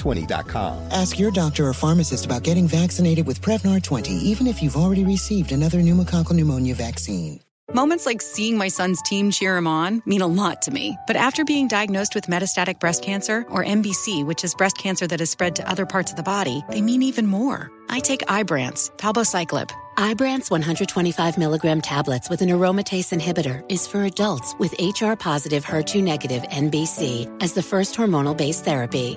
Prevnar20.com. Ask your doctor or pharmacist about getting vaccinated with Prevnar 20, even if you've already received another pneumococcal pneumonia vaccine. Moments like seeing my son's team cheer him on mean a lot to me. But after being diagnosed with metastatic breast cancer, or MBC, which is breast cancer that has spread to other parts of the body, they mean even more. I take Ibrance, palbociclib. Ibrance 125 milligram tablets with an aromatase inhibitor is for adults with HR positive HER2 negative MBC as the first hormonal based therapy.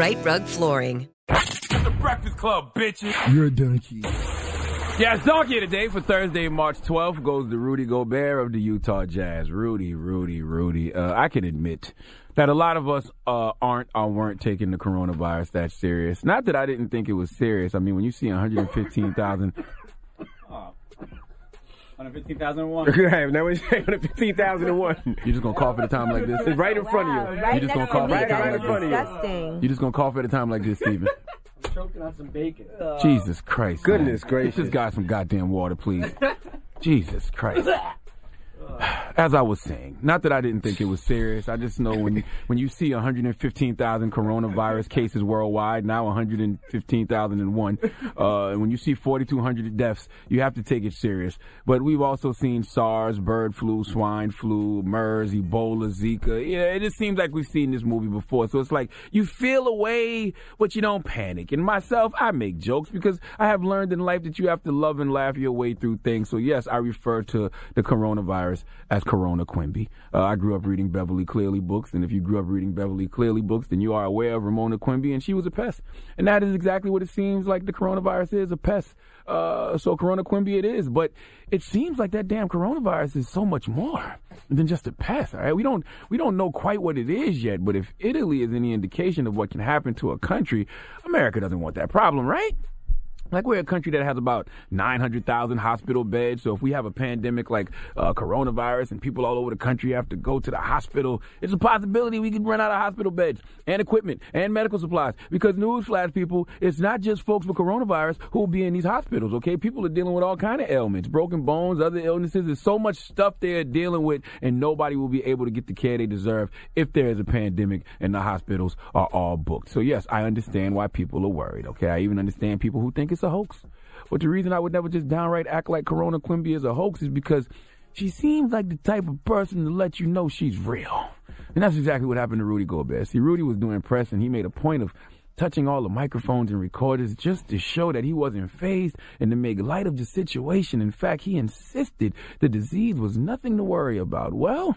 Rite Rug Flooring. The Breakfast Club, bitches. You're a donkey. Yeah, it's Donkey today for Thursday, March 12th. Goes to Rudy Gobert of the Utah Jazz. Rudy, Rudy, Rudy. Uh, I can admit that a lot of us uh, aren't or weren't taking the coronavirus that serious. Not that I didn't think it was serious. I mean, when you see 115,000 115,001. right, now it's 115,001. You're just gonna cough at a time like this. It's right in front of you. Right You're just gonna cough me. at a time That's like this. disgusting. You're just gonna cough at a time like this, Steven. Choking on some bacon. Jesus Christ. Goodness man. gracious. Get this guy some goddamn water, please. Jesus Christ. As I was saying, not that I didn't think it was serious. I just know when you when you see 115,000 coronavirus cases worldwide, now 115,001, uh, and when you see 4,200 deaths, you have to take it serious. But we've also seen SARS, bird flu, swine flu, MERS, Ebola, Zika. Yeah, it just seems like we've seen this movie before. So it's like you feel a way, but you don't panic. And myself, I make jokes because I have learned in life that you have to love and laugh your way through things. So yes, I refer to the coronavirus as Corona Quimby. Uh, I grew up reading Beverly Cleary books, and if you grew up reading Beverly Cleary books, then you are aware of Ramona Quimby, and she was a pest. And that is exactly what it seems like the coronavirus is, a pest. Uh, so Corona Quimby it is, but it seems like that damn coronavirus is so much more than just a pest. All right, we don't we don't know quite what it is yet, but if Italy is any indication of what can happen to a country, America doesn't want that problem, right? Like we're a country that has about 900,000 hospital beds. So if we have a pandemic like uh, coronavirus and people all over the country have to go to the hospital, it's a possibility we could run out of hospital beds and equipment and medical supplies. Because newsflash, people, it's not just folks with coronavirus who will be in these hospitals. Okay, people are dealing with all kind of ailments, broken bones, other illnesses. There's so much stuff they're dealing with, and nobody will be able to get the care they deserve if there is a pandemic and the hospitals are all booked. So yes, I understand why people are worried. Okay, I even understand people who think it's a hoax. But the reason I would never just downright act like Corona Quimby is a hoax is because she seems like the type of person to let you know she's real. And that's exactly what happened to Rudy Gobert. See, Rudy was doing press and he made a point of touching all the microphones and recorders just to show that he wasn't phased and to make light of the situation. In fact, he insisted the disease was nothing to worry about. Well,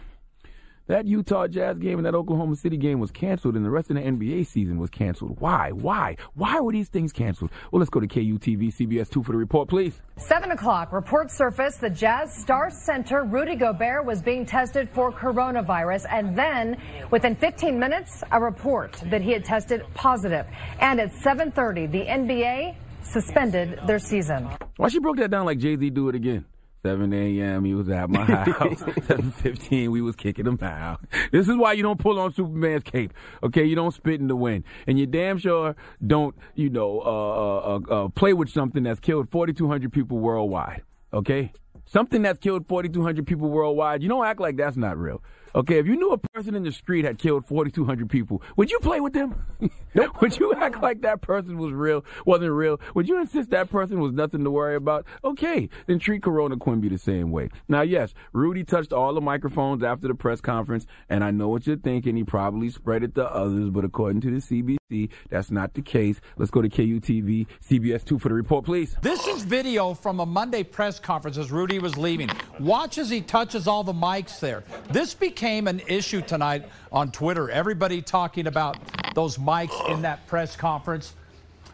That Utah Jazz game and that Oklahoma City game was canceled, and the rest of the NBA season was canceled. Why? Why? Why were these things canceled? Well, let's go to KUTV CBS 2 for the report, please. 7 o'clock, reports surfaced the Jazz star center Rudy Gobert was being tested for coronavirus. And then, within 15 minutes, a report that he had tested positive. And at 7.30, the NBA suspended their season. Why she broke that down like Jay Z do it again? 7 a.m. He was at my house. 7:15. We was kicking him out. This is why you don't pull on Superman's cape. Okay, you don't spit in the wind, and you damn sure don't, you know, uh, uh, uh, play with something that's killed 4,200 people worldwide. Okay, something that's killed 4,200 people worldwide. You don't act like that's not real. Okay, if you knew a person in the street had killed 4,200 people, would you play with them? Nope. would you act like that person was real, wasn't real? Would you insist that person was nothing to worry about? Okay, then treat Corona Quimby the same way. Now, yes, Rudy touched all the microphones after the press conference, and I know what you're thinking. He probably spread it to others, but according to the CDC, that's not the case. Let's go to KUTV, CBS 2 for the report, please. This is video from a Monday press conference as Rudy was leaving. Watch as he touches all the mics there. This became an issue tonight on Twitter. Everybody talking about those mics in that press conference.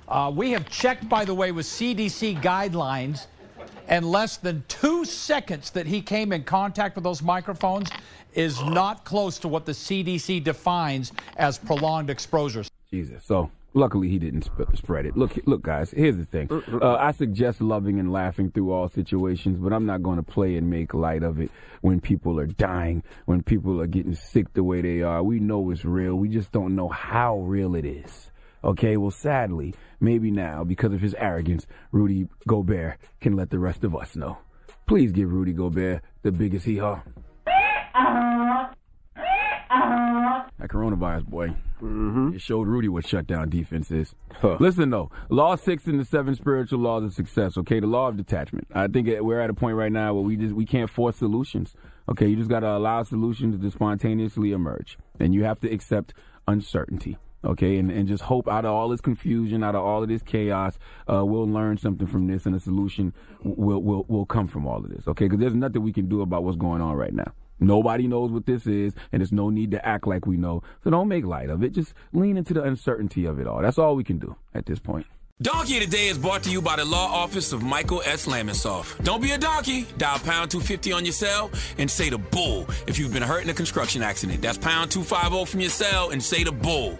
Uh, we have checked, by the way, with CDC guidelines, and less than two seconds that he came in contact with those microphones is not close to what the CDC defines as prolonged exposure. Jesus. So luckily he didn't sp- spread it. Look, look, guys. Here's the thing. Uh, I suggest loving and laughing through all situations, but I'm not going to play and make light of it when people are dying, when people are getting sick the way they are. We know it's real. We just don't know how real it is. Okay. Well, sadly, maybe now because of his arrogance, Rudy Gobert can let the rest of us know. Please give Rudy Gobert the biggest hee haw. That coronavirus, boy. Mm-hmm. It showed Rudy what shutdown defense is. Huh. Listen, though, law six and the seven spiritual laws of success. Okay, the law of detachment. I think we're at a point right now where we just we can't force solutions. Okay, you just got to allow solutions to spontaneously emerge, and you have to accept uncertainty. Okay, and, and just hope out of all this confusion, out of all of this chaos, uh, we'll learn something from this, and a solution will will will come from all of this. Okay, because there's nothing we can do about what's going on right now. Nobody knows what this is, and there's no need to act like we know. So don't make light of it. Just lean into the uncertainty of it all. That's all we can do at this point. Donkey Today is brought to you by the law office of Michael S. Lamonsoff. Don't be a donkey. Dial pound 250 on your cell and say the bull if you've been hurt in a construction accident. That's pound 250 from your cell and say the bull.